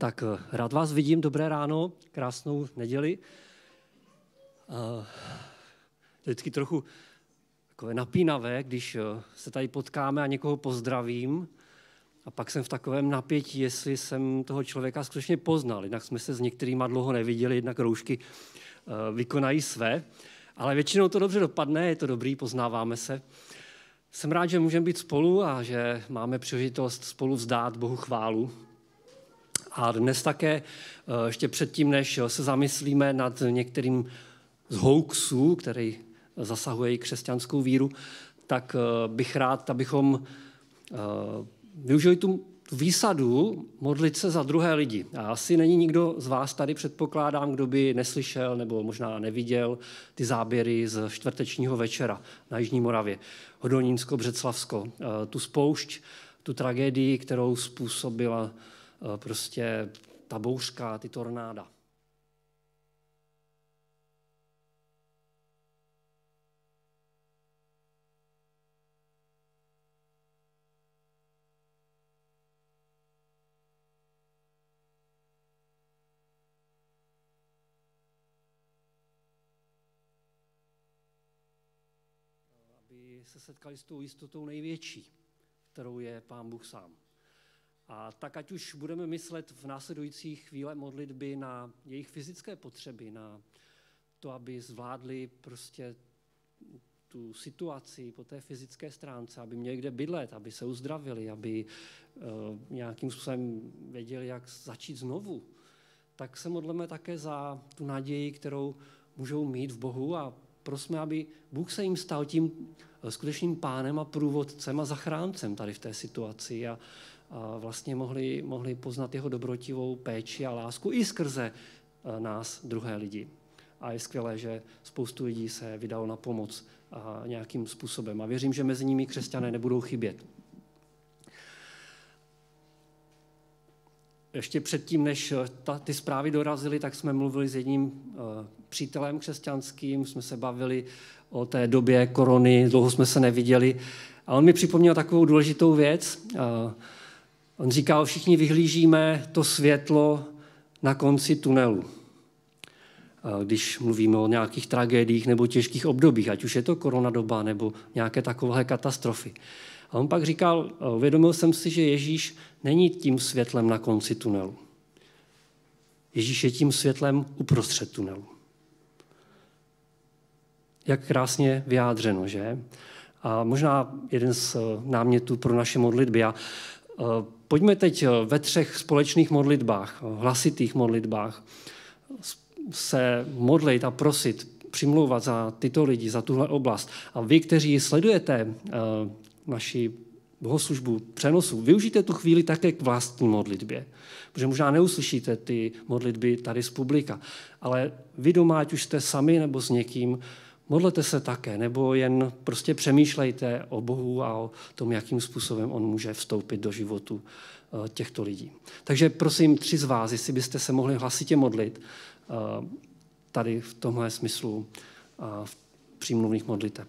Tak eh, rád vás vidím, dobré ráno, krásnou neděli. Uh, vždycky trochu takové napínavé, když eh, se tady potkáme a někoho pozdravím a pak jsem v takovém napětí, jestli jsem toho člověka skutečně poznal. Jinak jsme se s některýma dlouho neviděli, jednak roušky vykonají své, ale většinou to dobře dopadne, je to dobrý, poznáváme se. Jsem rád, že můžeme být spolu a že máme příležitost spolu vzdát Bohu chválu. A dnes také, eh, ještě předtím, než se zamyslíme nad některým z hoaxů, který zasahuje i křesťanskou víru, tak eh, bych rád, abychom eh, využili tu výsadu modlit se za druhé lidi. A asi není nikdo z vás tady, předpokládám, kdo by neslyšel nebo možná neviděl ty záběry z čtvrtečního večera na Jižní Moravě. Hodonínsko, Břeclavsko. Tu spoušť, tu tragédii, kterou způsobila prostě ta bouřka, ty tornáda. aby se setkali s tou jistotou největší, kterou je Pán Bůh sám. A tak ať už budeme myslet v následujících chvíle modlitby na jejich fyzické potřeby, na to, aby zvládli prostě tu situaci po té fyzické stránce, aby měli kde bydlet, aby se uzdravili, aby uh, nějakým způsobem věděli, jak začít znovu, tak se modleme také za tu naději, kterou můžou mít v Bohu a prosme, aby Bůh se jim stal tím eh, skutečným pánem a průvodcem a zachráncem tady v té situaci a, vlastně mohli, mohli poznat jeho dobrotivou péči a lásku i skrze eh, nás, druhé lidi. A je skvělé, že spoustu lidí se vydalo na pomoc a nějakým způsobem. A věřím, že mezi nimi křesťané nebudou chybět. Ještě předtím, než eh, ta, ty zprávy dorazily, tak jsme mluvili s jedním uh, přítelem křesťanským, jsme se bavili o té době korony, dlouho jsme se neviděli. A on mi připomněl takovou důležitou věc. Uh, On říkal, všichni vyhlížíme to světlo na konci tunelu. Když mluvíme o nějakých tragédiích nebo těžkých obdobích, ať už je to koronadoba nebo nějaké takové katastrofy. A on pak říkal, uvědomil jsem si, že Ježíš není tím světlem na konci tunelu. Ježíš je tím světlem uprostřed tunelu. Jak krásně vyjádřeno, že? A možná jeden z námětů pro naše modlitby. Já Pojďme teď eh, ve třech společných modlitbách, eh, hlasitých modlitbách, se modlit a prosit, přimlouvat za tyto lidi, za tuhle oblast. A vy, kteří sledujete uh, naši bohoslužbu přenosu, využijte tu chvíli také k vlastní modlitbě. Protože možná neuslyšíte ty modlitby tady z publika, ale vy doma, ať už jste sami nebo s někým, modlete se také, nebo jen prostě přemýšlejte o Bohu a o tom, jakým způsobem on může vstoupit do životu eh, těchto lidí. Takže prosím tři z vás, jestli byste se mohli hlasitě modlit eh, tady v tomhle smyslu eh, v přímluvných modliteb.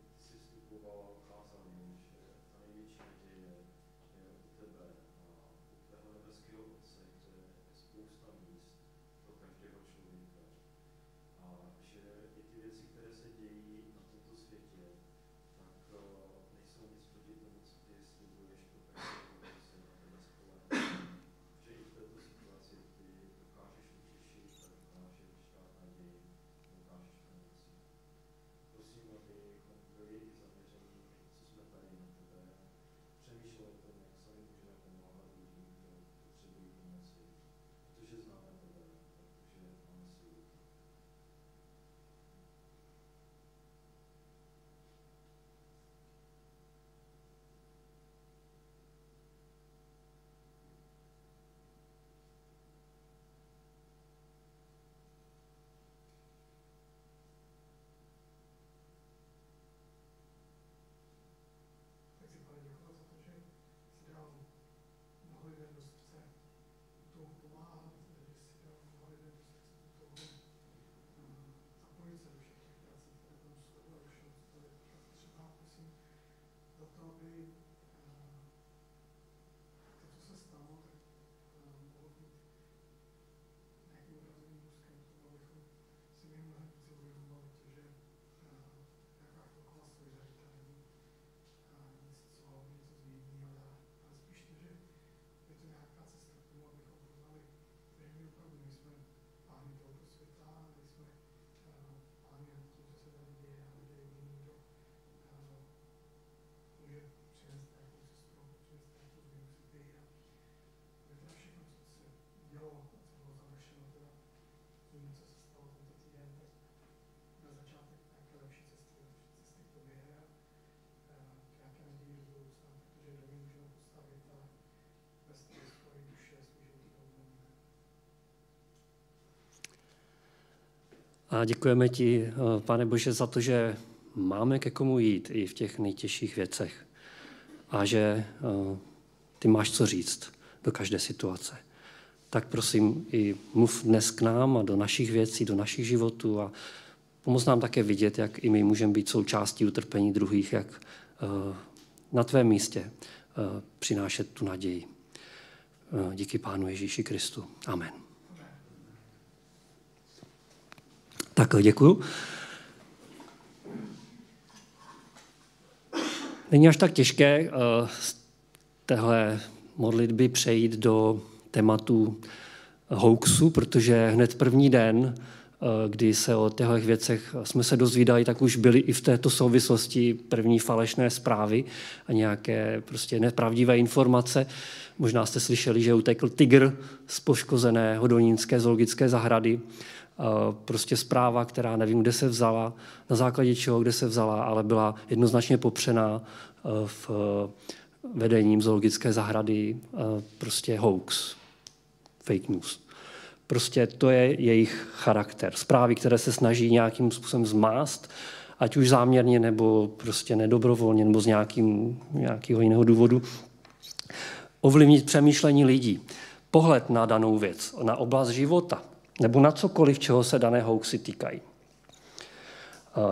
from A děkujeme ti, eh, pane Bože, za to, že máme ke komu jít i v těch nejtěžších věcech. A že eh, ty máš co říct do každé situace. Tak prosím, i mluv dnes k nám a do našich věcí, do našich životů a pomoz nám také vidět, jak i my můžeme být součástí utrpení druhých, jak eh, na tvém místě přinášet tu naději. Díky Pánu Ježíši Kristu. Amen. Tak děkuju. Není až tak těžké eh, z téhle modlitby přejít do tématu hoaxu, protože hned první den, eh, kdy se o těchto věcech jsme se dozvídali, tak už byly i v této souvislosti první falešné zprávy a nějaké prostě nepravdivé informace. Možná jste slyšeli, že utekl tygr z poškozené hodonínské zoologické zahrady prostě zpráva, která nevím, kde se vzala, na základě čeho, kde se vzala, ale byla jednoznačně popřená e, v e, vedením zoologické zahrady prostě hoax, fake news. Prostě to je jejich charakter. Zprávy, které se snaží nějakým způsobem zmást, ať už záměrně nebo prostě nedobrovolně nebo z nějakým, nějakého jiného důvodu, ovlivnit přemýšlení lidí, pohled na danou věc, na oblast života, nebo na cokoliv, čeho se dané hoaxy týkají.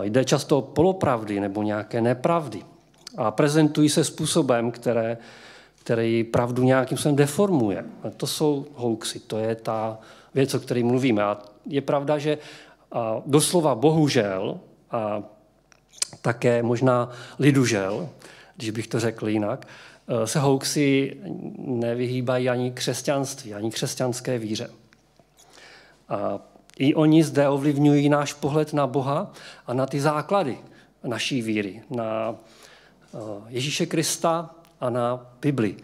Jde často o polopravdy nebo nějaké nepravdy a prezentují se způsobem, které, který pravdu nějakým způsobem deformuje. A to jsou hoaxy, to je ta věc, o které mluvíme. A je pravda, že doslova bohužel a také možná lidužel, když bych to řekl jinak, se hoaxy nevyhýbají ani křesťanství, ani křesťanské víře. I oni zde ovlivňují náš pohled na Boha a na ty základy naší víry, na eh, Ježíše Krista a na Bibli.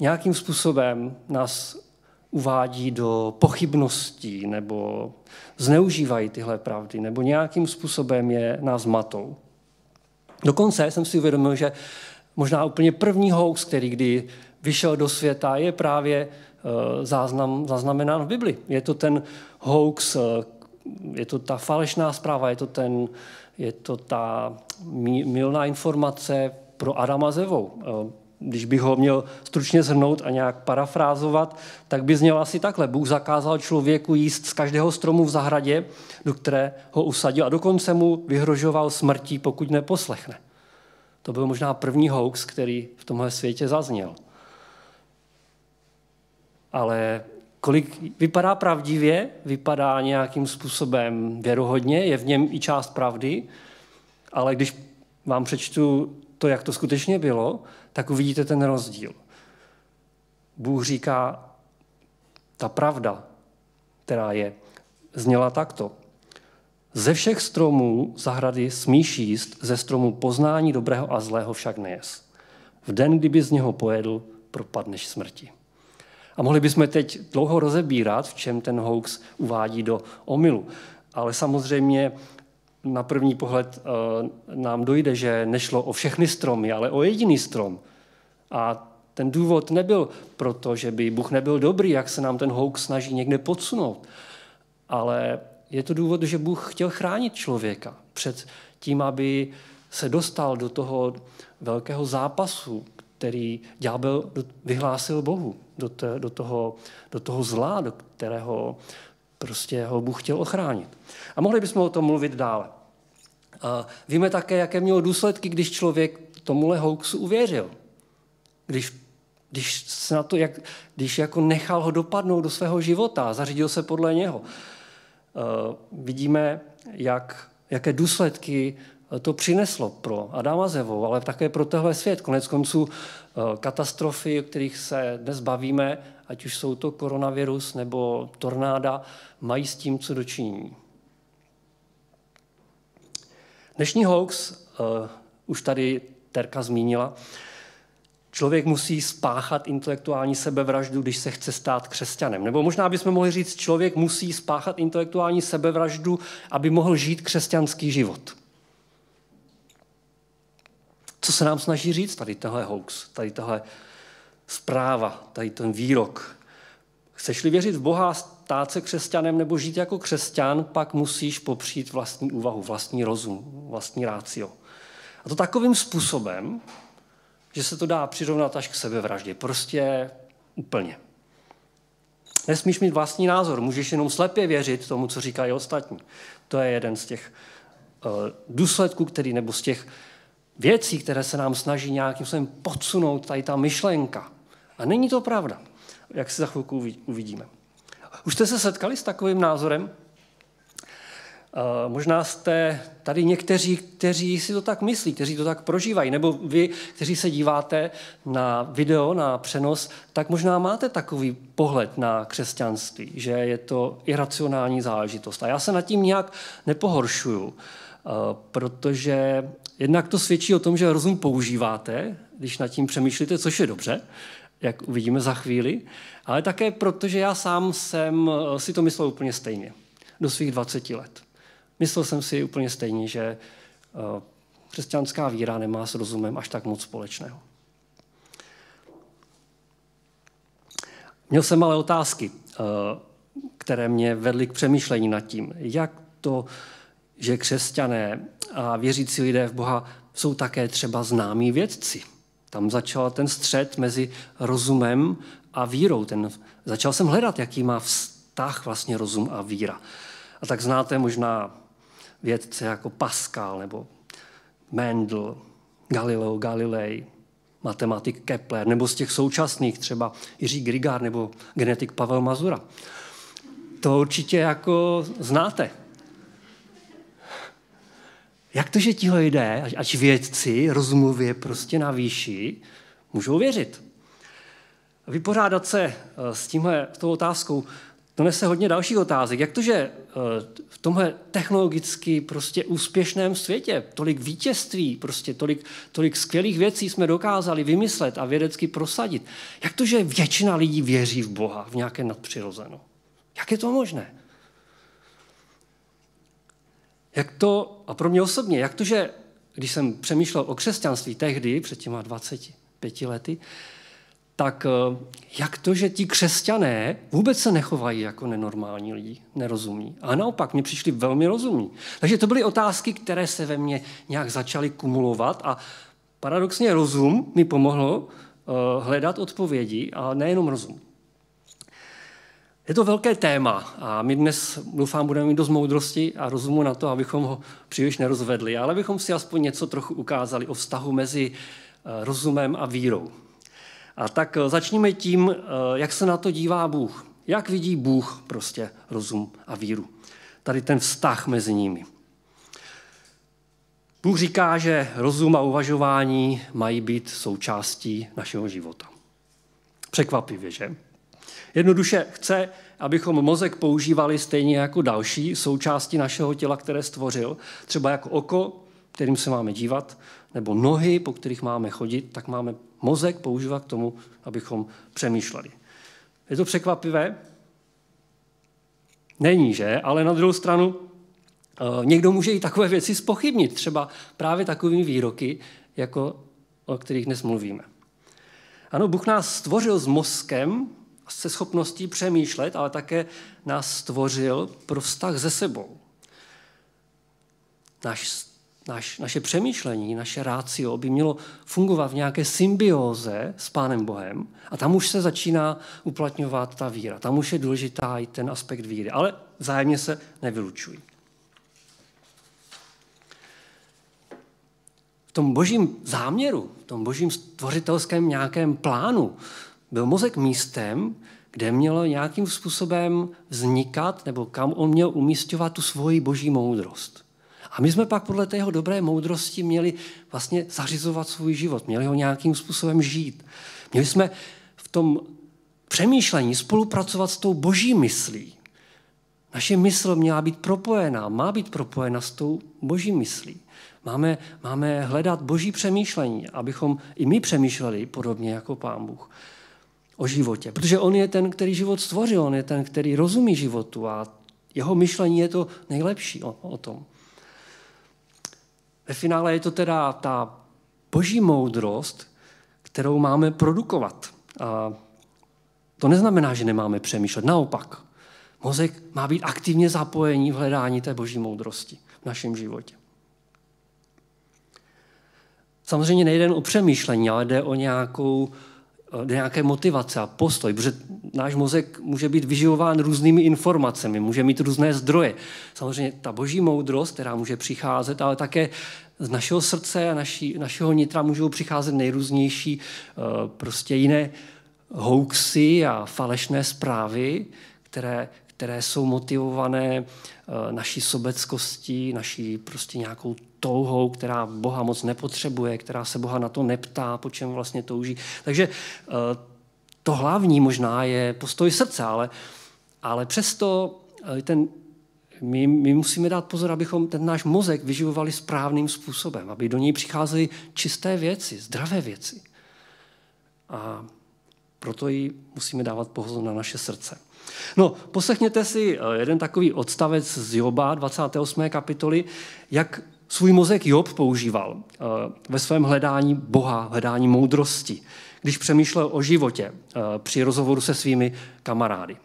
Nějakým způsobem nás uvádí do pochybností nebo zneužívají tyhle pravdy nebo nějakým způsobem je nás matou. Dokonce jsem si uvědomil, že možná úplně první hoax, který kdy vyšel do světa, je právě záznam, zaznamenán v Bibli. Je to ten hoax, eh, je to ta falešná zpráva, je to, ten, je to ta milná informace pro Adama Zevou. Eh, když bych ho měl stručně zhrnout a nějak parafrázovat, tak by zněl asi takhle. Bůh zakázal člověku jíst z každého stromu v zahradě, do které ho usadil a dokonce mu vyhrožoval smrtí, pokud neposlechne. To byl možná první hoax, který v tomhle světě zazněl ale kolik vypadá pravdivě, vypadá nějakým způsobem věrohodně, je v něm i část pravdy, ale když vám přečtu to, jak to skutečně bylo, tak uvidíte ten rozdíl. Bůh říká, ta pravda, která je, zněla takto. Ze všech stromů zahrady smíš jíst, ze stromu poznání dobrého a zlého však nejes. V den, kdyby z něho pojedl, propadneš smrti. A mohli bychom teď dlouho rozebírat, v čem ten hoax uvádí do omylu. Ale samozřejmě na první pohled eh, nám dojde, že nešlo o všechny stromy, ale o jediný strom. A ten důvod nebyl proto, že by Bůh nebyl dobrý, jak se nám ten hoax snaží někde podsunout. Ale je to důvod, že Bůh chtěl chránit člověka před tím, aby se dostal do toho velkého zápasu, který ďábel vyhlásil Bohu do, te, do, toho, do toho zla, do kterého prostě ho Bůh chtěl ochránit. A mohli bychom o tom mluvit dále. A víme také, jaké mělo důsledky, když člověk tomuhle hoaxu uvěřil. Když, když, se na to, jak, když jako nechal ho dopadnout do svého života a zařídil se podle něho. Uh, vidíme, jak, jaké důsledky to přineslo pro Adama Zevou, ale také pro tehle svět. Konec konců eh, katastrofy, o kterých se dnes bavíme, ať už jsou to koronavirus nebo tornáda, mají s tím co dočinění. Dnešní hoax, uh, už tady Terka zmínila, člověk musí spáchat intelektuální sebevraždu, když se chce stát křesťanem. Nebo možná bychom mohli říct, člověk musí spáchat intelektuální sebevraždu, aby mohl žít křesťanský život. Co se nám snaží říct tady tohle hoax, tady tohle zpráva, tady ten výrok? Chceš-li věřit v Boha, stát se křesťanem nebo žít jako křesťan, pak musíš popřít vlastní úvahu, vlastní rozum, vlastní rácio. A to takovým způsobem, že se to dá přirovnat až k sebevraždě. Prostě úplně. Nesmíš mít vlastní názor, můžeš jenom slepě věřit tomu, co říkají ostatní. To je jeden z těch uh, důsledků, který, nebo z těch věcí, které se nám snaží nějakým způsobem podsunout tady ta myšlenka. A není to pravda, jak si za chvilku uvidíme. Už jste se setkali s takovým názorem? Možná jste tady někteří, kteří si to tak myslí, kteří to tak prožívají, nebo vy, kteří se díváte na video, na přenos, tak možná máte takový pohled na křesťanství, že je to iracionální záležitost. A já se nad tím nějak nepohoršuju, protože jednak to svědčí o tom, že rozum používáte, když nad tím přemýšlíte, což je dobře, jak uvidíme za chvíli, ale také proto, že já sám jsem si to myslel úplně stejně do svých 20 let. Myslel jsem si úplně stejně, že eh, křesťanská víra nemá s rozumem až tak moc společného. Měl jsem ale otázky, eh, které mě vedly k přemýšlení nad tím, jak to, že křesťané a věřící lidé v Boha jsou také třeba známí vědci. Tam začal ten střed mezi rozumem a vírou. Ten, začal jsem hledat, jaký má vztah vlastně rozum a víra. A tak znáte možná vědce jako Pascal nebo Mendel, Galileo Galilei, matematik Kepler, nebo z těch současných třeba Jiří Grigár nebo genetik Pavel Mazura. To určitě jako znáte. Jak to, že tihle lidé, ať vědci rozumově prostě na výši, můžou věřit? Vypořádat se eh, s tímhle, s tou otázkou, to nese hodně dalších otázek. Jak to, že eh, v tomhle technologicky prostě úspěšném světě tolik vítězství, prostě tolik, tolik skvělých věcí jsme dokázali vymyslet a vědecky prosadit. Jak to, že většina lidí věří v Boha, v nějaké nadpřirozeno? Jak je to možné? Jak to, a pro mě osobně, jak to, že když jsem přemýšlel o křesťanství tehdy, před těma 25 lety, tak eh, jak to, že ti křesťané vůbec se nechovají jako nenormální lidi, nerozumí. A naopak, mě přišli velmi rozumní. Takže to byly otázky, které se ve mně nějak začaly kumulovat a paradoxně rozum mi pomohlo eh, hledat odpovědi, a nejenom rozum. Je to velké téma a my dnes, doufám, budeme mít dost moudrosti a rozumu na to, abychom ho příliš nerozvedli, ale abychom si aspoň něco trochu ukázali o vztahu mezi eh, rozumem a vírou. A tak eh, začněme tím, eh, jak se na to dívá Bůh. Jak vidí Bůh prostě rozum a víru. Tady ten vztah mezi nimi. Bůh říká, že rozum a uvažování mají být součástí našeho života. Překvapivě, že? Jednoduše chce, abychom mozek používali stejně jako další součásti našeho těla, které stvořil, třeba jako oko, kterým se máme dívat, nebo nohy, po kterých máme chodit, tak máme mozek používat k tomu, abychom přemýšleli. Je to překvapivé? Není, že? Ale na druhou stranu eh, někdo může i takové věci spochybnit, třeba právě takovými výroky, jako o kterých dnes mluvíme. Ano, Bůh nás stvořil s mozkem, se schopností přemýšlet, ale také nás stvořil pro vztah se sebou. Náš naš, naše přemýšlení, naše rácio by mělo fungovat v nějaké symbióze s Pánem Bohem a tam už se začíná uplatňovat ta víra. Tam už je důležitá i ten aspekt víry, ale vzájemně se nevylučují. V tom božím záměru, v tom božím stvořitelském nějakém plánu byl mozek místem, kde mělo nějakým způsobem vznikat, nebo kam on měl umístěvat tu svoji boží moudrost. A my jsme pak podle tého dobré moudrosti měli vlastně zařizovat svůj život, měli ho nějakým způsobem žít. Měli jsme v tom přemýšlení spolupracovat s tou boží myslí. Naše mysl měla být propojená, má být propojena s tou boží myslí. Máme, máme hledat boží přemýšlení, abychom i my přemýšleli podobně jako pán Bůh o životě. Protože on je ten, který život stvořil, on je ten, který rozumí životu a jeho myšlení je to nejlepší o, o tom. Ve finále je to teda ta boží moudrost, kterou máme produkovat. A to neznamená, že nemáme přemýšlet. Naopak, mozek má být aktivně zapojení v hledání té boží moudrosti v našem životě. Samozřejmě nejde o přemýšlení, ale jde o nějakou nějaké motivace a postoj, protože náš mozek může být vyživován různými informacemi, může mít různé zdroje. Samozřejmě ta boží moudrost, která může přicházet, ale také z našeho srdce a naší, našeho nitra můžou přicházet nejrůznější eh, prostě jiné hoaxy a falešné zprávy, které, které jsou motivované eh, naší sobeckostí, naší prostě nějakou touhou, která Boha moc nepotřebuje, která se Boha na to neptá, po čem vlastně touží. Takže eh, to hlavní možná je postoj srdce, ale, ale přesto eh, ten, my, my musíme dát pozor, abychom ten náš mozek vyživovali správným způsobem, aby do něj přicházely čisté věci, zdravé věci. A proto ji musíme dávat pozor na naše srdce. No, poslechněte si eh, jeden takový odstavec z Joba, 28. kapitoly, jak svůj mozek Job používal eh, ve svém hledání Boha, hledání moudrosti, když přemýšlel o životě eh, při rozhovoru se svými kamarády.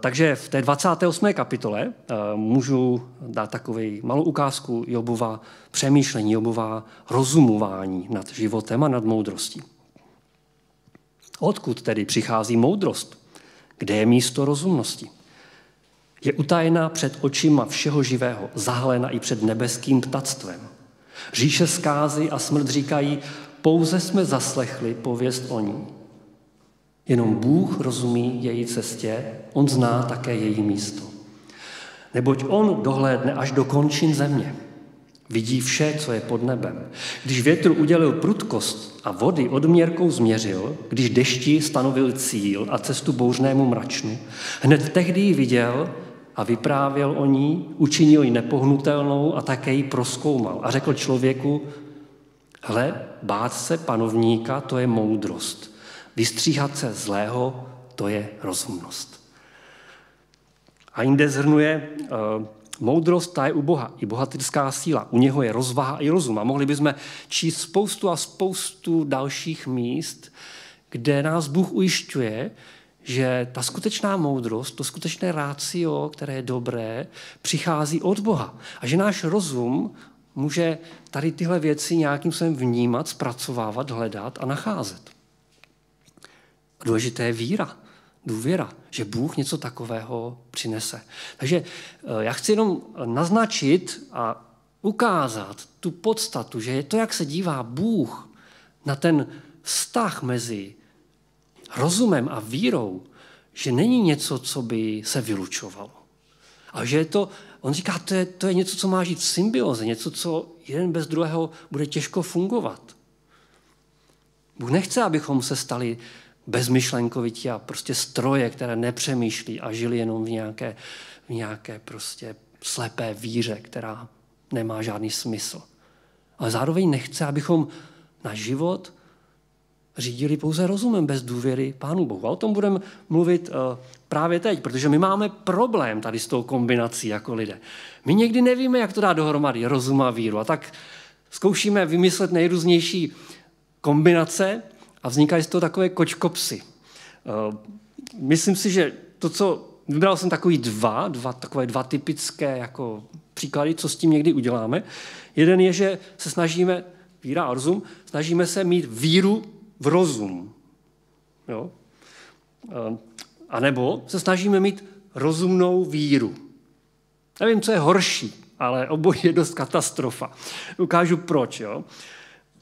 Takže v té 28. kapitole můžu dát takový malou ukázku Jobova přemýšlení, Jobova rozumování nad životem a nad moudrostí. Odkud tedy přichází moudrost? Kde je místo rozumnosti? Je utajená před očima všeho živého, zahalena i před nebeským ptactvem. Říše zkázy a smrt říkají, pouze jsme zaslechli pověst o ní. Jenom Bůh rozumí její cestě, on zná také její místo. Neboť on dohlédne až do končin země. Vidí vše, co je pod nebem. Když větru udělil prudkost a vody odměrkou změřil, když dešti stanovil cíl a cestu bouřnému mračnu, hned tehdy ji viděl a vyprávěl o ní, učinil ji nepohnutelnou a také ji proskoumal. A řekl člověku, hle, bát se panovníka, to je moudrost. Vystříhat se zlého, to je rozumnost. A jinde zhrnuje, uh, Moudrost ta je u Boha, i bohatyrská síla. U něho je rozvaha i rozum. A mohli bychom číst spoustu a spoustu dalších míst, kde nás Bůh ujišťuje, že ta skutečná moudrost, to skutečné rácio, které je dobré, přichází od Boha. A že náš rozum může tady tyhle věci nějakým způsobem vnímat, zpracovávat, hledat a nacházet. Důležité je víra důvěra, že Bůh něco takového přinese. Takže eh, já chci jenom naznačit a ukázat tu podstatu, že je to, jak se dívá Bůh na ten vztah mezi rozumem a vírou, že není něco, co by se vylučovalo. A že je to, on říká, to je, to je něco, co má žít v symbioze, něco, co jeden bez druhého bude těžko fungovat. Bůh nechce, abychom se stali bezmyšlenkovití a prostě stroje, které nepřemýšlí a žili jenom v nějaké, v nějaké prostě slepé víře, která nemá žádný smysl. Ale zároveň nechce, abychom na život řídili pouze rozumem, bez důvěry Pánu Bohu. A o tom budeme mluvit uh, právě teď, protože my máme problém tady s tou kombinací jako lidé. My někdy nevíme, jak to dá dohromady, rozum a víru. A tak zkoušíme vymyslet nejrůznější kombinace, a vznikají z toho takové kočkopsy. Eh, myslím si, že to, co Vybral jsem takový dva, dva, takové dva typické jako příklady, co s tím někdy uděláme. Jeden je, že se snažíme, víra a rozum, snažíme se mít víru v rozum. Jo? A nebo se snažíme mít rozumnou víru. Nevím, co je horší, ale obojí je dost katastrofa. Ukážu proč. Jo?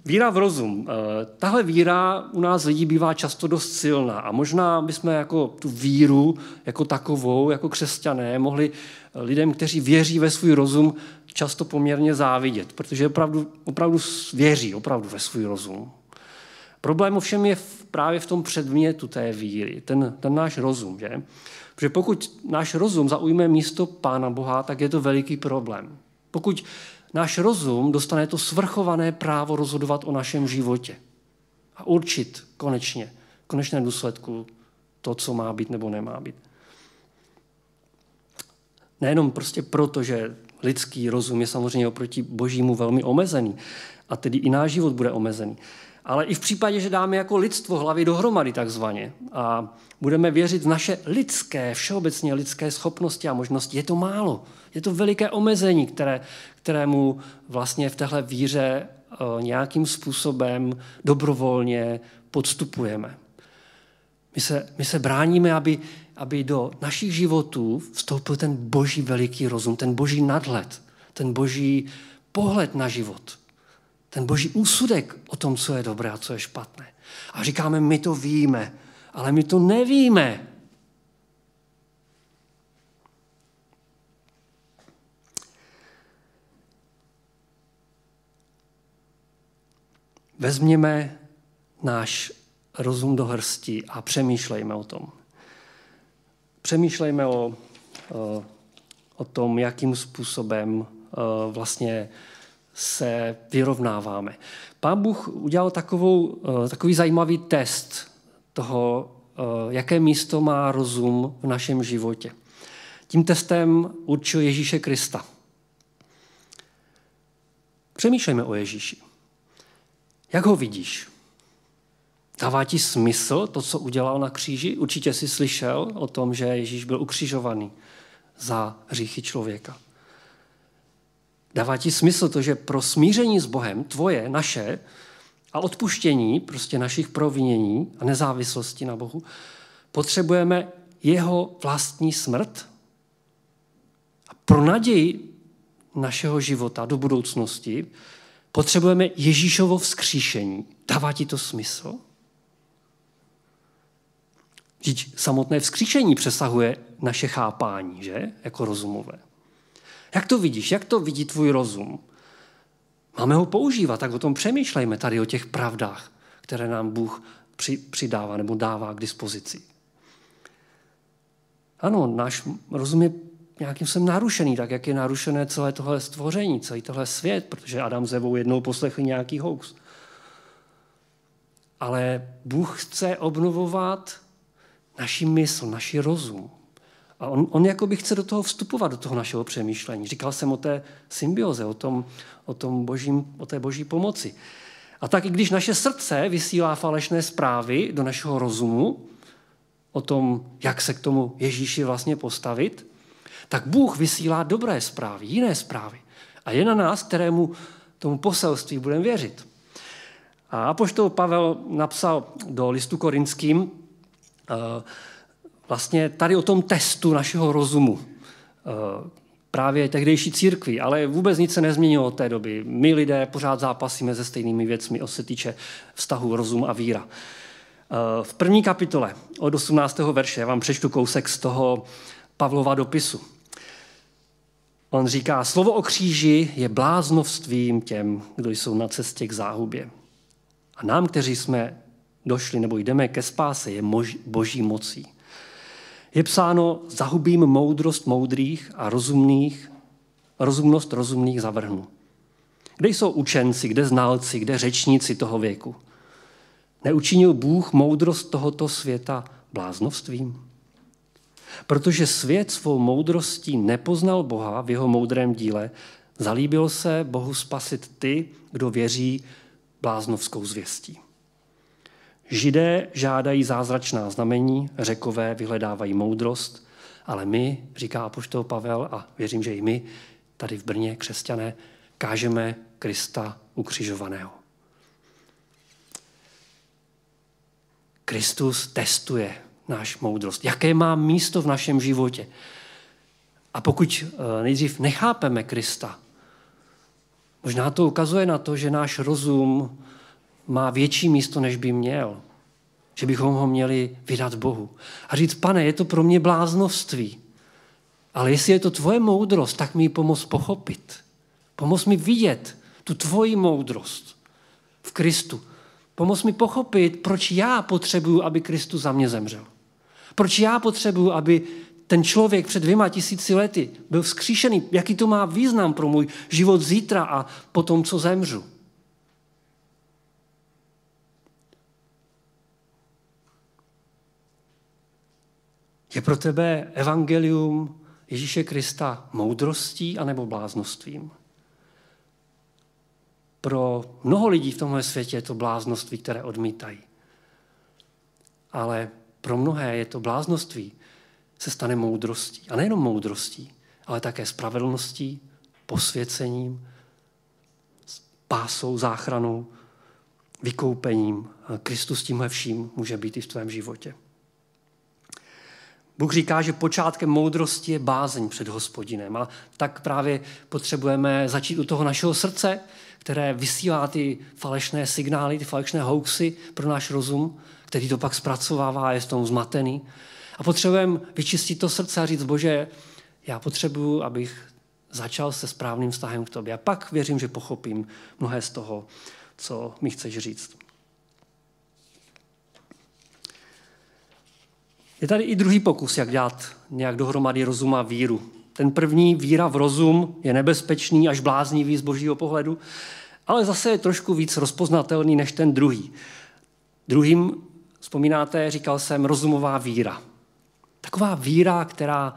Víra v rozum. Eh, tahle víra u nás lidí bývá často dost silná a možná bychom jako tu víru jako takovou, jako křesťané, mohli lidem, kteří věří ve svůj rozum, často poměrně závidět, protože opravdu, opravdu věří opravdu ve svůj rozum. Problém ovšem je právě v tom předmětu té víry, ten, ten náš rozum. Že? Protože pokud náš rozum zaujme místo Pána Boha, tak je to veliký problém. Pokud náš rozum dostane to svrchované právo rozhodovat o našem životě a určit konečně, v konečném důsledku to, co má být nebo nemá být. Nejenom prostě proto, že lidský rozum je samozřejmě oproti božímu velmi omezený a tedy i náš život bude omezený. Ale i v případě, že dáme jako lidstvo hlavy dohromady takzvaně a budeme věřit v naše lidské, všeobecně lidské schopnosti a možnosti, je to málo. Je to veliké omezení, které, kterému vlastně v téhle víře eh, nějakým způsobem dobrovolně podstupujeme. My se, my se bráníme, aby, aby do našich životů vstoupil ten boží veliký rozum, ten boží nadhled, ten boží pohled na život, ten boží úsudek o tom, co je dobré a co je špatné. A říkáme, my to víme, ale my to nevíme. Vezměme náš rozum do hrsti a přemýšlejme o tom. Přemýšlejme o, o tom, jakým způsobem vlastně se vyrovnáváme. Pán Bůh udělal takovou, takový zajímavý test toho, jaké místo má rozum v našem životě. Tím testem určil Ježíše Krista. Přemýšlejme o Ježíši. Jak ho vidíš? Dává ti smysl to, co udělal na kříži? Určitě jsi slyšel o tom, že Ježíš byl ukřižovaný za hříchy člověka. Dává ti smysl to, že pro smíření s Bohem, tvoje, naše, a odpuštění prostě našich provinění a nezávislosti na Bohu, potřebujeme jeho vlastní smrt? A pro naději našeho života do budoucnosti potřebujeme Ježíšovo vzkříšení. Dává ti to smysl? Vždyť samotné vzkříšení přesahuje naše chápání, že? Jako rozumové. Jak to vidíš? Jak to vidí tvůj rozum? Máme ho používat, tak o tom přemýšlejme tady o těch pravdách, které nám Bůh přidává nebo dává k dispozici. Ano, náš rozum je nějakým jsem narušený, tak jak je narušené celé tohle stvoření, celý tohle svět, protože Adam s Evou jednou poslechli nějaký hoax. Ale Bůh chce obnovovat naši mysl, naši rozum. A on, on jako by chce do toho vstupovat, do toho našeho přemýšlení. Říkal jsem o té symbioze, o, tom, o, tom božím, o té boží pomoci. A tak i když naše srdce vysílá falešné zprávy do našeho rozumu, o tom, jak se k tomu Ježíši vlastně postavit, tak Bůh vysílá dobré zprávy, jiné zprávy. A je na nás, kterému tomu poselství budeme věřit. A apoštol Pavel napsal do listu korinským eh, vlastně tady o tom testu našeho rozumu. Eh, právě tehdejší církvi, ale vůbec nic se nezměnilo od té doby. My lidé pořád zápasíme se stejnými věcmi, o se týče vztahu rozum a víra. Eh, v první kapitole od 18. verše já vám přečtu kousek z toho Pavlova dopisu. On říká, slovo o kříži je bláznovstvím těm, kdo jsou na cestě k záhubě. A nám, kteří jsme došli nebo jdeme ke spáse, je boží mocí. Je psáno, zahubím moudrost moudrých a rozumných, rozumnost rozumných zavrhnu. Kde jsou učenci, kde znalci, kde řečníci toho věku? Neučinil Bůh moudrost tohoto světa bláznovstvím? Protože svět svou moudrostí nepoznal Boha v jeho moudrém díle, zalíbil se Bohu spasit ty, kdo věří bláznovskou zvěstí. Židé žádají zázračná znamení, řekové vyhledávají moudrost, ale my, říká apoštol Pavel, a věřím, že i my, tady v Brně, křesťané, kážeme Krista ukřižovaného. Kristus testuje náš moudrost. Jaké má místo v našem životě. A pokud eh, nejdřív nechápeme Krista, možná to ukazuje na to, že náš rozum má větší místo, než by měl. Že bychom ho měli vydat Bohu. A říct, pane, je to pro mě bláznovství. Ale jestli je to tvoje moudrost, tak mi ji pomoz pochopit. Pomoz mi vidět tu tvoji moudrost v Kristu. Pomoz mi pochopit, proč já potřebuju, aby Kristus za mě zemřel. Proč já potřebuju, aby ten člověk před dvěma tisíci lety byl vzkříšený. Jaký to má význam pro můj život zítra a potom, co zemřu. Je pro tebe evangelium Ježíše Krista moudrostí anebo bláznostvím? Pro mnoho lidí v tomhle světě je to bláznoství, které odmítají. Ale pro mnohé je to bláznoství, se stane moudrostí. A nejenom moudrostí, ale také spravedlností, posvěcením, pásou, záchranou, vykoupením. Kristus tímhle vším může být i v tvém životě. Bůh říká, že počátkem moudrosti je bázeň před hospodinem. A tak právě potřebujeme začít u toho našeho srdce, které vysílá ty falešné signály, ty falešné hoaxy pro náš rozum, který to pak zpracovává a je z tom zmatený. A potřebujeme vyčistit to srdce a říct, bože, já potřebuju, abych začal se správným vztahem k tobě. A pak věřím, že pochopím mnohé z toho, co mi chceš říct. Je tady i druhý pokus, jak dát nějak dohromady rozum a víru. Ten první, víra v rozum, je nebezpečný až bláznivý z božího pohledu, ale zase je trošku víc rozpoznatelný než ten druhý. Druhým, vzpomínáte, říkal jsem, rozumová víra. Taková víra, která,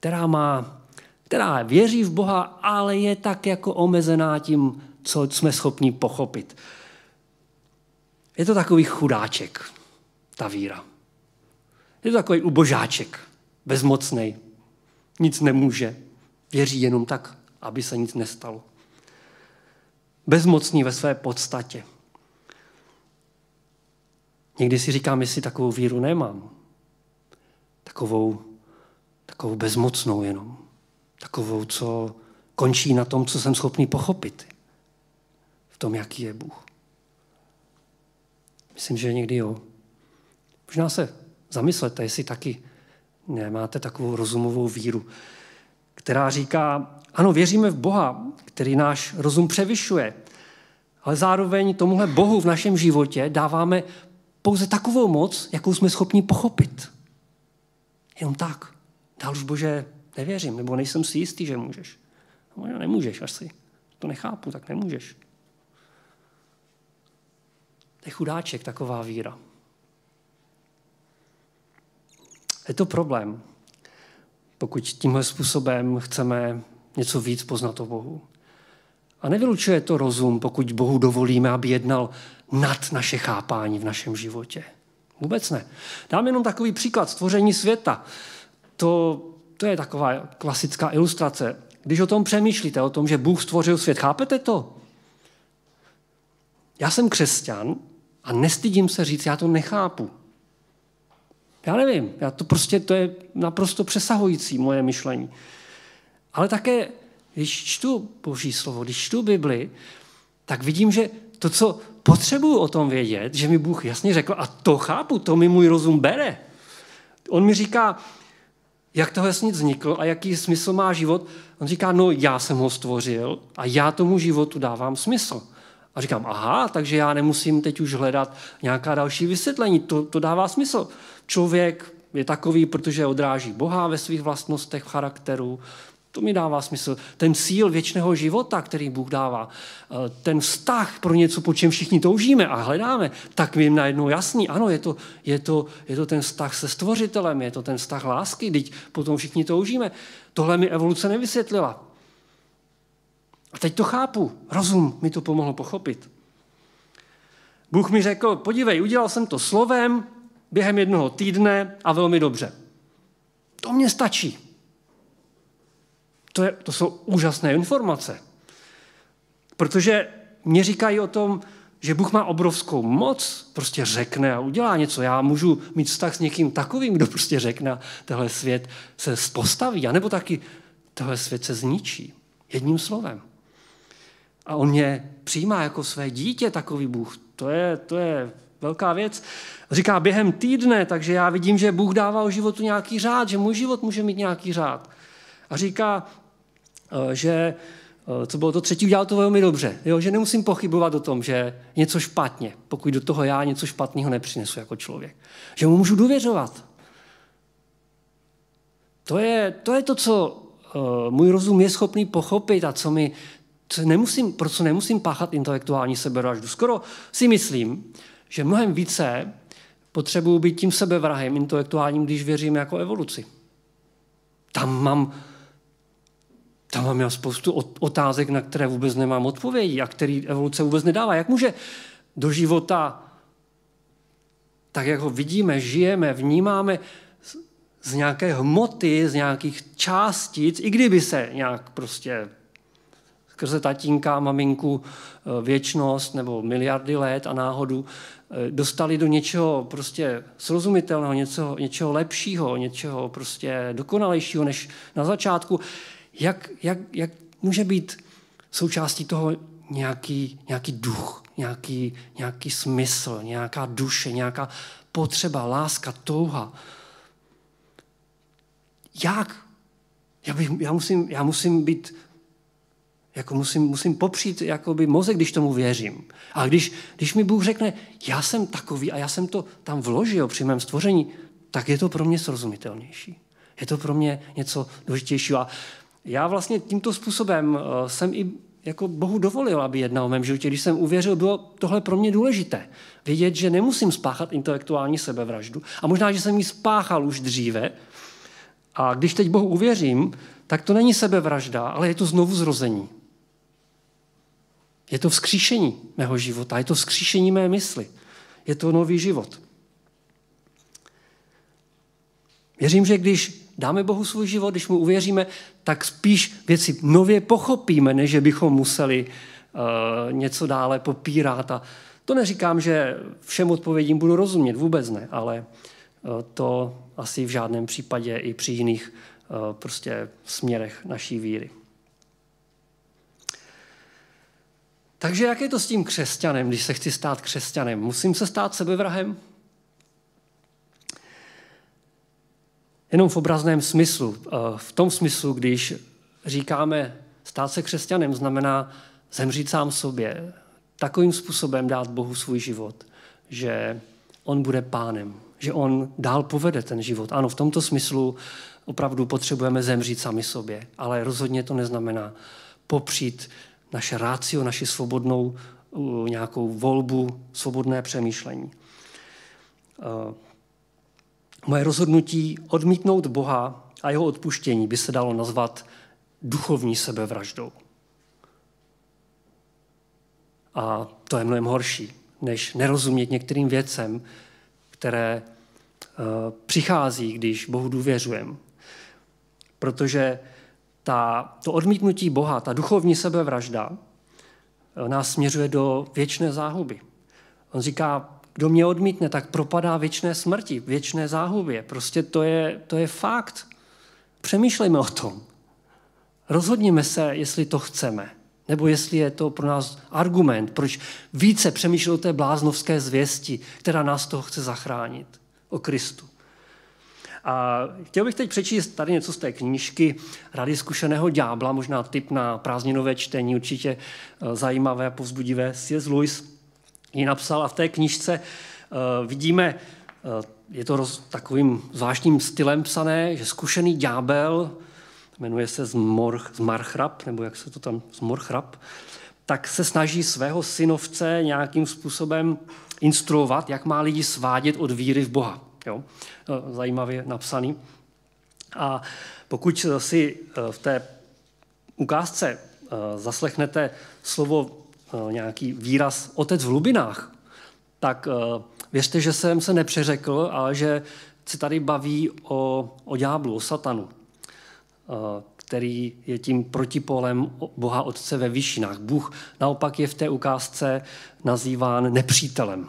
která má, která věří v Boha, ale je tak jako omezená tím, co jsme schopni pochopit. Je to takový chudáček, ta víra. Je to takový ubožáček, bezmocný, nic nemůže, věří jenom tak, aby se nic nestalo. Bezmocný ve své podstatě. Někdy si říkám, jestli takovou víru nemám. Takovou, takovou bezmocnou jenom. Takovou, co končí na tom, co jsem schopný pochopit. V tom, jaký je Bůh. Myslím, že někdy jo. Možná se zamyslete, jestli taky nemáte takovou rozumovou víru, která říká, ano, věříme v Boha, který náš rozum převyšuje, ale zároveň tomuhle Bohu v našem životě dáváme pouze takovou moc, jakou jsme schopni pochopit. Jenom tak. Dál už Bože nevěřím, nebo nejsem si jistý, že můžeš. No, nemůžeš asi. To nechápu, tak nemůžeš. To je chudáček, taková víra. Je to problém, pokud tímhle způsobem chceme něco víc poznat o Bohu. A nevylučuje to rozum, pokud Bohu dovolíme, aby jednal nad naše chápání v našem životě. Vůbec ne. Dám jenom takový příklad stvoření světa. To, to je taková klasická ilustrace. Když o tom přemýšlíte, o tom, že Bůh stvořil svět, chápete to? Já jsem křesťan a nestydím se říct, já to nechápu. Já nevím, já to prostě, to je naprosto přesahující moje myšlení. Ale také, když čtu Boží slovo, když čtu Bibli, tak vidím, že to, co potřebuju o tom vědět, že mi Bůh jasně řekl, a to chápu, to mi můj rozum bere. On mi říká, jak to vesnic vznikl a jaký smysl má život. On říká, no já jsem ho stvořil a já tomu životu dávám smysl. A říkám, aha, takže já nemusím teď už hledat nějaká další vysvětlení, to, to dává smysl. Člověk je takový, protože odráží Boha ve svých vlastnostech, charakteru, to mi dává smysl. Ten cíl věčného života, který Bůh dává, eh, ten vztah pro něco, po čem všichni toužíme a hledáme, tak mi najednou jasný, ano, je to, je, to, je to ten vztah se stvořitelem, je to ten vztah lásky, teď potom všichni toužíme. Tohle mi evoluce nevysvětlila. A teď to chápu. Rozum mi to pomohl pochopit. Bůh mi řekl, podívej, udělal jsem to slovem během jednoho týdne a velmi dobře. To mě stačí. To, je, to jsou úžasné informace. Protože mě říkají o tom, že Bůh má obrovskou moc, prostě řekne a udělá něco. Já můžu mít vztah s někým takovým, kdo prostě řekne a tenhle svět se postaví, anebo taky tenhle svět se zničí. Jedním slovem. A on mě přijímá jako své dítě, takový Bůh. To je, to je velká věc. Říká během týdne, takže já vidím, že Bůh dává o životu nějaký řád, že můj život může mít nějaký řád. A říká, eh, že eh, co bylo to třetí, udělal to velmi dobře. Jo, že nemusím pochybovat o tom, že něco špatně, pokud do toho já něco špatného nepřinesu jako člověk. Že mu můžu důvěřovat. To je to, je to co uh, můj rozum je schopný pochopit a co mi, co nemusím, pro co nemusím páchat intelektuální sebevraždu. Skoro si myslím, že mnohem více potřebuji být tím sebevrahem intelektuálním, když věřím jako evoluci. Tam mám, tam mám já spoustu otázek, na které vůbec nemám odpovědi a který evoluce vůbec nedává. Jak může do života, tak jak ho vidíme, žijeme, vnímáme, z nějaké hmoty, z nějakých částic, i kdyby se nějak prostě skrze tatínka, maminku, eh, věčnost nebo miliardy let a náhodu dostali do něčeho prostě srozumitelného, něco, něčeho lepšího, něčeho prostě dokonalejšího než na začátku. Jak, jak, jak může být součástí toho nějaký, nějaký duch, nějaký, nějaký smysl, nějaká duše, nějaká potřeba, láska, touha. Jak? Já, bych, já, musím, já musím být jako musím, musím popřít jakoby mozek, když tomu věřím. A když, když mi Bůh řekne, já jsem takový a já jsem to tam vložil při mém stvoření, tak je to pro mě srozumitelnější. Je to pro mě něco důležitějšího. A já vlastně tímto způsobem eh, jsem i jako Bohu dovolil, aby jednal o mém životě. Když jsem uvěřil, bylo tohle pro mě důležité. Vědět, že nemusím spáchat intelektuální sebevraždu. A možná, že jsem ji spáchal už dříve. A když teď Bohu uvěřím, tak to není sebevražda, ale je to znovu zrození. Je to vzkříšení mého života, je to vzkříšení mé mysli. Je to nový život. Věřím, že když dáme Bohu svůj život, když mu uvěříme, tak spíš věci nově pochopíme, než bychom museli uh, něco dále popírat. A to neříkám, že všem odpovědím budu rozumět, vůbec ne, ale uh, to asi v žádném případě i při jiných uh, prostě směrech naší víry. Takže jak je to s tím křesťanem, když se chci stát křesťanem? Musím se stát sebevrahem? Jenom v obrazném smyslu. Eh, v tom smyslu, když říkáme stát se křesťanem, znamená zemřít sám sobě, takovým způsobem dát Bohu svůj život, že on bude pánem, že on dál povede ten život. Ano, v tomto smyslu opravdu potřebujeme zemřít sami sobě, ale rozhodně to neznamená popřít naše rácio, naši svobodnou nějakou volbu, svobodné přemýšlení. Moje rozhodnutí odmítnout Boha a jeho odpuštění by se dalo nazvat duchovní sebevraždou. A to je mnohem horší, než nerozumět některým věcem, které přichází, když Bohu důvěřujeme. Protože ta, to odmítnutí Boha, ta duchovní sebevražda, eh, nás směřuje do věčné záhuby. On říká, kdo mě odmítne, tak propadá věčné smrti, věčné záhubě. Prostě to je, to je fakt. Přemýšlejme o tom. Rozhodněme se, jestli to chceme. Nebo jestli je to pro nás argument, proč více přemýšlet o té bláznovské zvěsti, která nás toho chce zachránit. O Kristu. A chtěl bych teď přečíst tady něco z té knížky Rady zkušeného ďábla, možná tip na prázdninové čtení, určitě eh, zajímavé a povzbudivé. C.S. Lewis ji napsal a v té knížce uh, vidíme, uh, je to roz, takovým zvláštním stylem psané, že zkušený ďábel, jmenuje se Zmor, Zmarchrap, nebo jak se to tam, Zmorchrap, tak se snaží svého synovce nějakým způsobem instruovat, jak má lidi svádět od víry v Boha. Jo? Eh, zajímavě napsaný. A pokud si eh, v té ukázce eh, zaslechnete slovo, nějaký výraz otec v hlubinách, tak věřte, že jsem se nepřeřekl, ale že se tady baví o, o ďáblu, o satanu, který je tím protipolem Boha Otce ve výšinách. Bůh naopak je v té ukázce nazýván nepřítelem.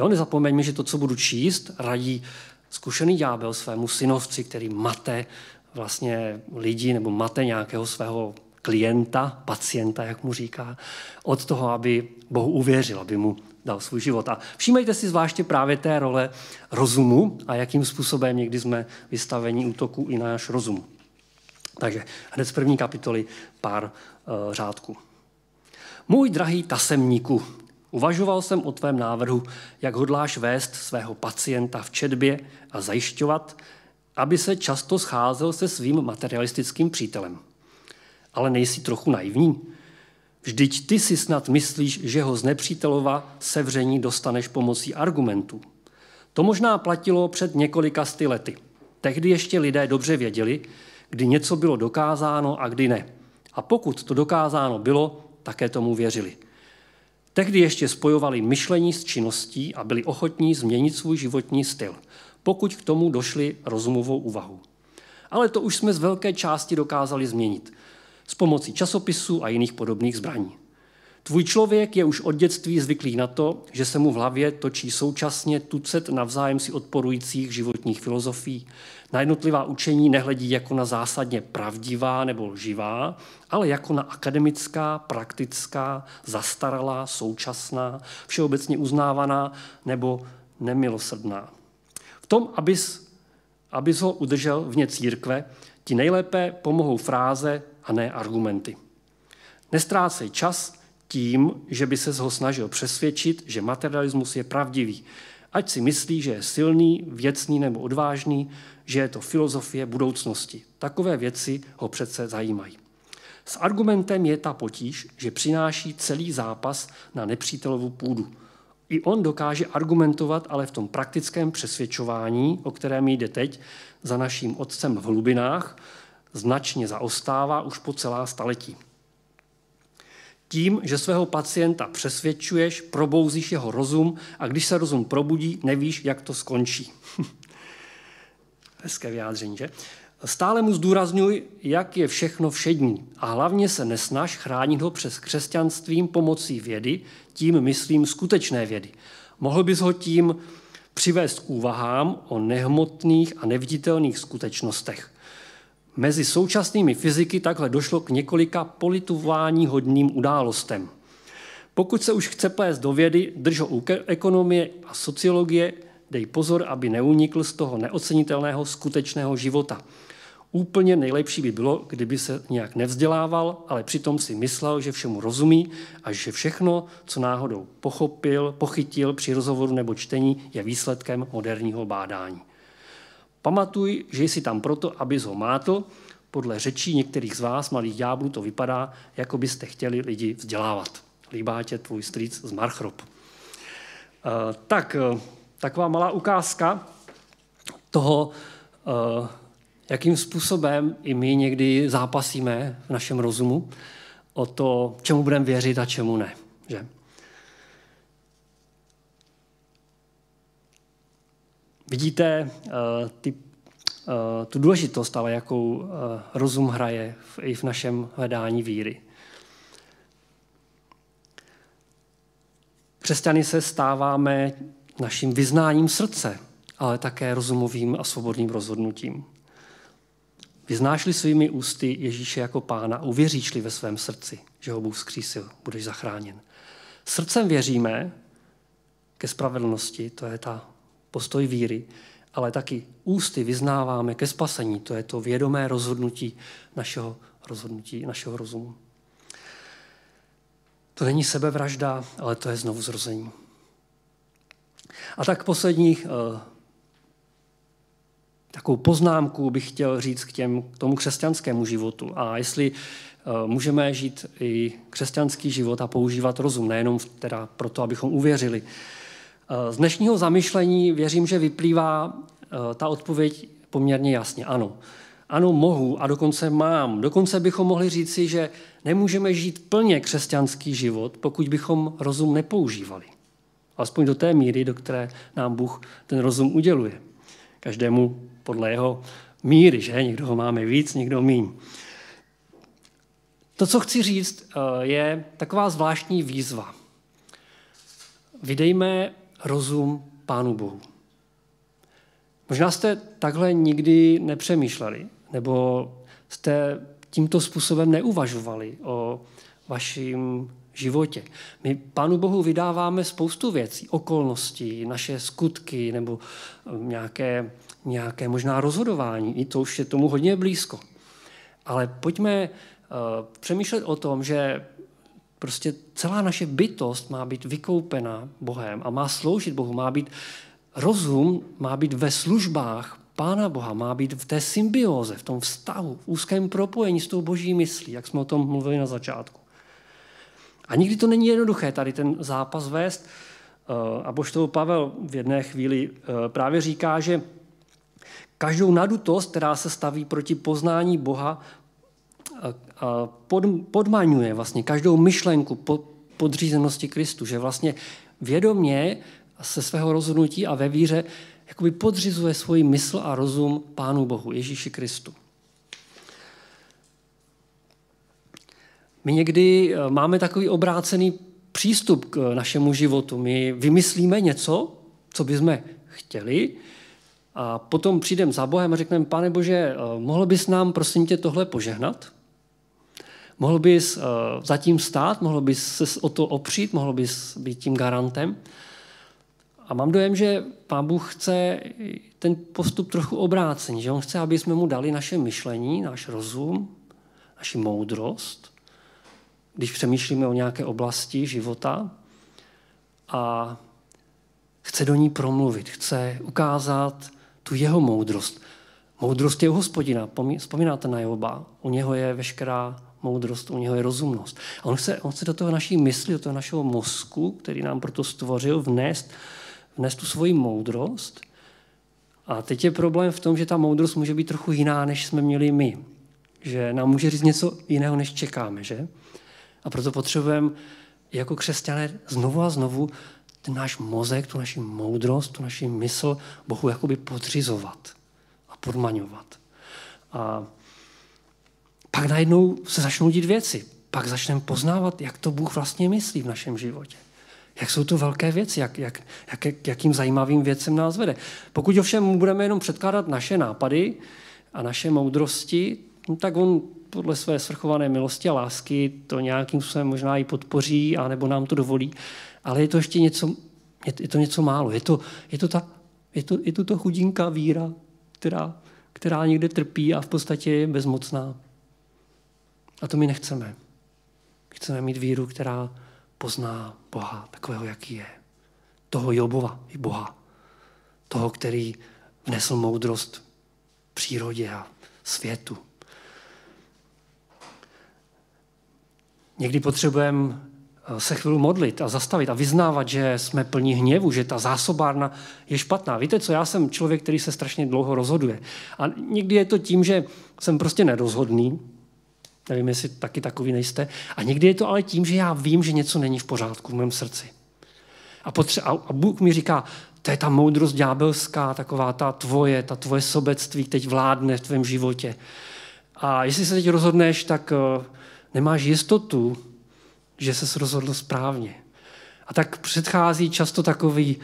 Jo, nezapomeňme, že to, co budu číst, radí zkušený ďábel svému synovci, který mate vlastně lidi nebo mate nějakého svého klienta, pacienta, jak mu říká, od toho, aby Bohu uvěřil, aby mu dal svůj život. A všímejte si zvláště právě té role rozumu a jakým způsobem někdy jsme vystaveni útoku i na náš rozum. Takže hned z první kapitoly pár uh, řádků. Můj drahý tasemníku, uvažoval jsem o tvém návrhu, jak hodláš vést svého pacienta v četbě a zajišťovat, aby se často scházel se svým materialistickým přítelem. Ale nejsi trochu naivní? Vždyť ty si snad myslíš, že ho z nepřítelova sevření dostaneš pomocí argumentů. To možná platilo před několika sty lety. Tehdy ještě lidé dobře věděli, kdy něco bylo dokázáno a kdy ne. A pokud to dokázáno bylo, také tomu věřili. Tehdy ještě spojovali myšlení s činností a byli ochotní změnit svůj životní styl, pokud k tomu došli rozumovou úvahu. Ale to už jsme z velké části dokázali změnit s pomocí časopisů a jiných podobných zbraní. Tvůj člověk je už od dětství zvyklý na to, že se mu v hlavě točí současně tucet navzájem si odporujících životních filozofií. Na jednotlivá učení nehledí jako na zásadně pravdivá nebo lživá, ale jako na akademická, praktická, zastaralá, současná, všeobecně uznávaná nebo nemilosrdná. V tom, abys, abys ho udržel vně církve, ti nejlépe pomohou fráze a ne argumenty. Nestrácej čas tím, že by se ho snažil přesvědčit, že materialismus je pravdivý. Ať si myslí, že je silný, věcný nebo odvážný, že je to filozofie budoucnosti. Takové věci ho přece zajímají. S argumentem je ta potíž, že přináší celý zápas na nepřítelovu půdu. I on dokáže argumentovat, ale v tom praktickém přesvědčování, o kterém jde teď, za naším otcem v hlubinách, značně zaostává už po celá staletí. Tím, že svého pacienta přesvědčuješ, probouzíš jeho rozum a když se rozum probudí, nevíš, jak to skončí. Hezké vyjádření, že? Stále mu zdůrazňuj, jak je všechno všední a hlavně se nesnaž chránit ho přes křesťanstvím pomocí vědy, tím myslím skutečné vědy. Mohl bys ho tím přivést k úvahám o nehmotných a neviditelných skutečnostech. Mezi současnými fyziky takhle došlo k několika politování hodným událostem. Pokud se už chce plést do vědy, drž ho u ekonomie a sociologie, dej pozor, aby neunikl z toho neocenitelného skutečného života. Úplně nejlepší by bylo, kdyby se nějak nevzdělával, ale přitom si myslel, že všemu rozumí a že všechno, co náhodou pochopil, pochytil při rozhovoru nebo čtení, je výsledkem moderního bádání. Pamatuj, že jsi tam proto, abys ho mátl. Podle řečí některých z vás, malých ďáblů, to vypadá, jako byste chtěli lidi vzdělávat. Líbá tě tvůj strýc z Marchrop. Uh, tak, uh, taková malá ukázka toho, uh, jakým způsobem i my někdy zápasíme v našem rozumu o to, čemu budeme věřit a čemu ne. Že? Vidíte uh, ty, uh, tu důležitost, ale jakou uh, rozum hraje v, i v našem hledání víry. Křesťany se stáváme naším vyznáním srdce, ale také rozumovým a svobodným rozhodnutím. Vyznáš-li svými ústy Ježíše jako pána, uvěříš-li ve svém srdci, že ho Bůh zkřísil, budeš zachráněn. Srdcem věříme ke spravedlnosti, to je ta postoj víry, ale taky ústy vyznáváme ke spasení. To je to vědomé rozhodnutí našeho rozhodnutí, našeho rozumu. To není sebevražda, ale to je znovu zrození. A tak poslední uh, takovou poznámku bych chtěl říct k, těm, k tomu křesťanskému životu. A jestli uh, můžeme žít i křesťanský život a používat rozum, nejenom teda proto, abychom uvěřili, z dnešního zamyšlení věřím, že vyplývá eh, ta odpověď poměrně jasně. Ano. Ano, mohu a dokonce mám. Dokonce bychom mohli říci, že nemůžeme žít plně křesťanský život, pokud bychom rozum nepoužívali. Alespoň do té míry, do které nám Bůh ten rozum uděluje. Každému podle jeho míry, že? Někdo ho máme víc, někdo míň. To, co chci říct, eh, je taková zvláštní výzva. Vydejme rozum Pánu Bohu. Možná jste takhle nikdy nepřemýšleli, nebo jste tímto způsobem neuvažovali o vašem životě. My Pánu Bohu vydáváme spoustu věcí, okolností, naše skutky nebo eh, nějaké, nějaké možná rozhodování. I to už je tomu hodně blízko. Ale pojďme uh, přemýšlet o tom, že prostě celá naše bytost má být vykoupena Bohem a má sloužit Bohu, má být rozum, má být ve službách Pána Boha, má být v té symbioze, v tom vztahu, v úzkém propojení s tou boží myslí, jak jsme o tom mluvili na začátku. A nikdy to není jednoduché tady ten zápas vést. Eh, a boštol Pavel v jedné chvíli eh, právě říká, že každou nadutost, která se staví proti poznání Boha, eh, podmaňuje vlastně každou myšlenku podřízenosti Kristu, že vlastně vědomě se svého rozhodnutí a ve víře jakoby podřizuje svoji mysl a rozum Pánu Bohu, Ježíši Kristu. My někdy eh, máme takový obrácený přístup k našemu životu. My vymyslíme něco, co bychom chtěli, a potom přijdeme za Bohem a řekneme, pane Bože, eh, mohl bys nám prosím tě tohle požehnat? Mohl bys eh, zatím stát, mohl bys se o to opřít, mohl bys být tím garantem? A mám dojem, že Pán Bůh chce ten postup trochu obrácený, že on chce, aby jsme mu dali naše myšlení, náš rozum, naši moudrost, když přemýšlíme o nějaké oblasti života a chce do ní promluvit, chce ukázat tu jeho moudrost. Moudrost je u hospodina, vzpomínáte na Joba, u něho je veškerá moudrost, u něho je rozumnost. A on chce, on chce do toho naší mysli, do toho našeho mozku, který nám proto stvořil, vnést, vnést tu svoji moudrost. A teď je problém v tom, že ta moudrost může být trochu jiná, než jsme měli my. Že nám může říct něco jiného, než čekáme, že? A proto potřebujeme jako křesťané znovu a znovu ten náš mozek, tu naši moudrost, tu naši mysl Bohu jakoby podřizovat a podmaňovat. A pak najednou se začnou dít věci. Pak začneme poznávat, jak to Bůh vlastně myslí v našem životě. Jak jsou to velké věci, jak, jak, jak, jakým zajímavým věcem nás vede. Pokud ovšem budeme jenom předkládat naše nápady a naše moudrosti, no tak on podle své svrchované milosti a lásky to nějakým způsobem možná i podpoří, anebo nám to dovolí. Ale je to ještě něco, je to něco málo. Je to, je to, ta, je to, je to ta chudinká víra, která, která někde trpí a v podstatě je bezmocná. A to my nechceme. Chceme mít víru, která pozná Boha takového, jaký je. Toho Jobova i Boha. Toho, který vnesl moudrost přírodě a světu. Někdy potřebujeme eh, se chvíli modlit a zastavit a vyznávat, že jsme plní hněvu, že ta zásobárna je špatná. Víte co, já jsem člověk, který se strašně dlouho rozhoduje. A někdy je to tím, že jsem prostě nerozhodný, nevím, jestli taky takový nejste, a někdy je to ale tím, že já vím, že něco není v pořádku v mém srdci. A, potře- a Bůh mi říká, to je ta moudrost ďábelská, taková ta tvoje, ta tvoje sobectví teď vládne v tvém životě. A jestli se teď rozhodneš, tak uh, nemáš jistotu, že se rozhodl správně. A tak předchází často takový,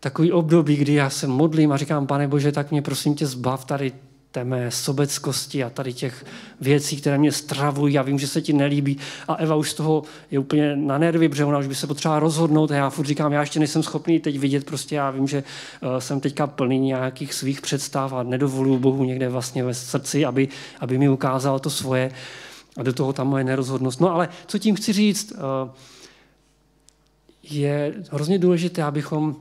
takový období, kdy já se modlím a říkám, pane Bože, tak mě prosím tě zbav tady té mé sobeckosti a tady těch věcí, které mě stravují, já vím, že se ti nelíbí. A Eva už z toho je úplně na nervy, protože ona už by se potřeba rozhodnout a já furt říkám, já ještě nejsem schopný teď vidět, prostě já vím, že uh, jsem teďka plný nějakých svých představ a nedovoluju Bohu někde vlastně ve srdci, aby, aby mi ukázal to svoje. A do toho tam moje nerozhodnost. No ale co tím chci říct, uh, je hrozně důležité, abychom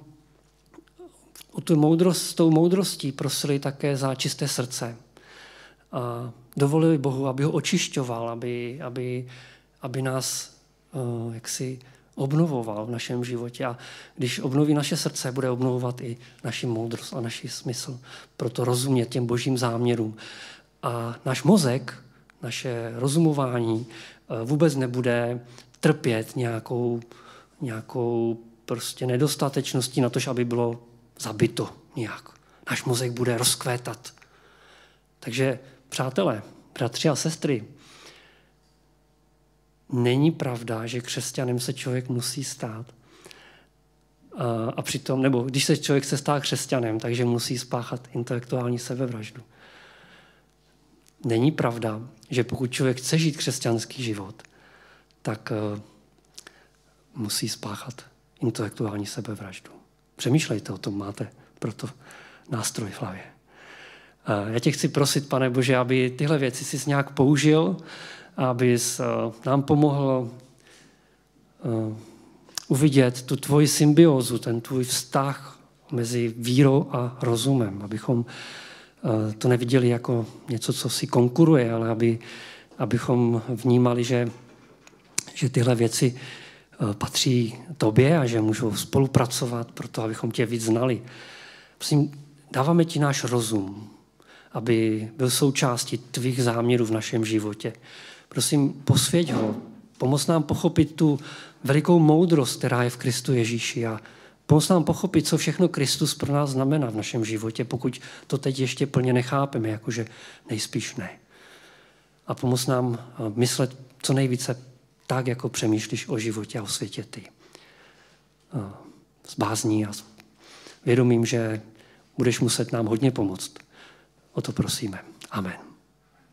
o tu moudrost, s tou moudrostí prosili také za čisté srdce. A dovolili Bohu, aby ho očišťoval, aby, aby, aby nás uh, jaksi obnovoval v našem životě. A když obnoví naše srdce, bude obnovovat i naši moudrost a naši smysl. Proto rozumět těm božím záměrům. A náš mozek, naše rozumování uh, vůbec nebude trpět nějakou, nějakou prostě nedostatečností na to, aby bylo zabito nějak. Náš mozek bude rozkvétat. Takže, přátelé, bratři a sestry, není pravda, že křesťanem se člověk musí stát. A, a přitom, nebo když se člověk se stá křesťanem, takže musí spáchat intelektuální sebevraždu. Není pravda, že pokud člověk chce žít křesťanský život, tak uh, musí spáchat intelektuální sebevraždu. Přemýšlejte o tom, máte proto nástroj v hlavě. Já tě chci prosit, pane Bože, aby tyhle věci si nějak použil, aby uh, nám pomohl uh, uvidět tu tvoji symbiozu, ten tvůj vztah mezi vírou a rozumem, abychom Eh, to neviděli jako něco, co si konkuruje, ale aby, abychom vnímali, že, že tyhle věci eh, patří tobě a že můžou spolupracovat pro to, abychom tě víc znali. Prosím, dáváme ti náš rozum, aby byl součástí tvých záměrů v našem životě. Prosím, posvěť ho, pomoz nám pochopit tu velikou moudrost, která je v Kristu Ježíši a Pomoz nám pochopit, co všechno Kristus pro nás znamená v našem životě, pokud to teď ještě plně nechápeme, jakože nejspíš ne. A pomoz nám eh, myslet co nejvíce tak, jako přemýšlíš o životě a o světě ty. S bázní a vědomím, že budeš muset nám hodně pomoct. O to prosíme. Amen.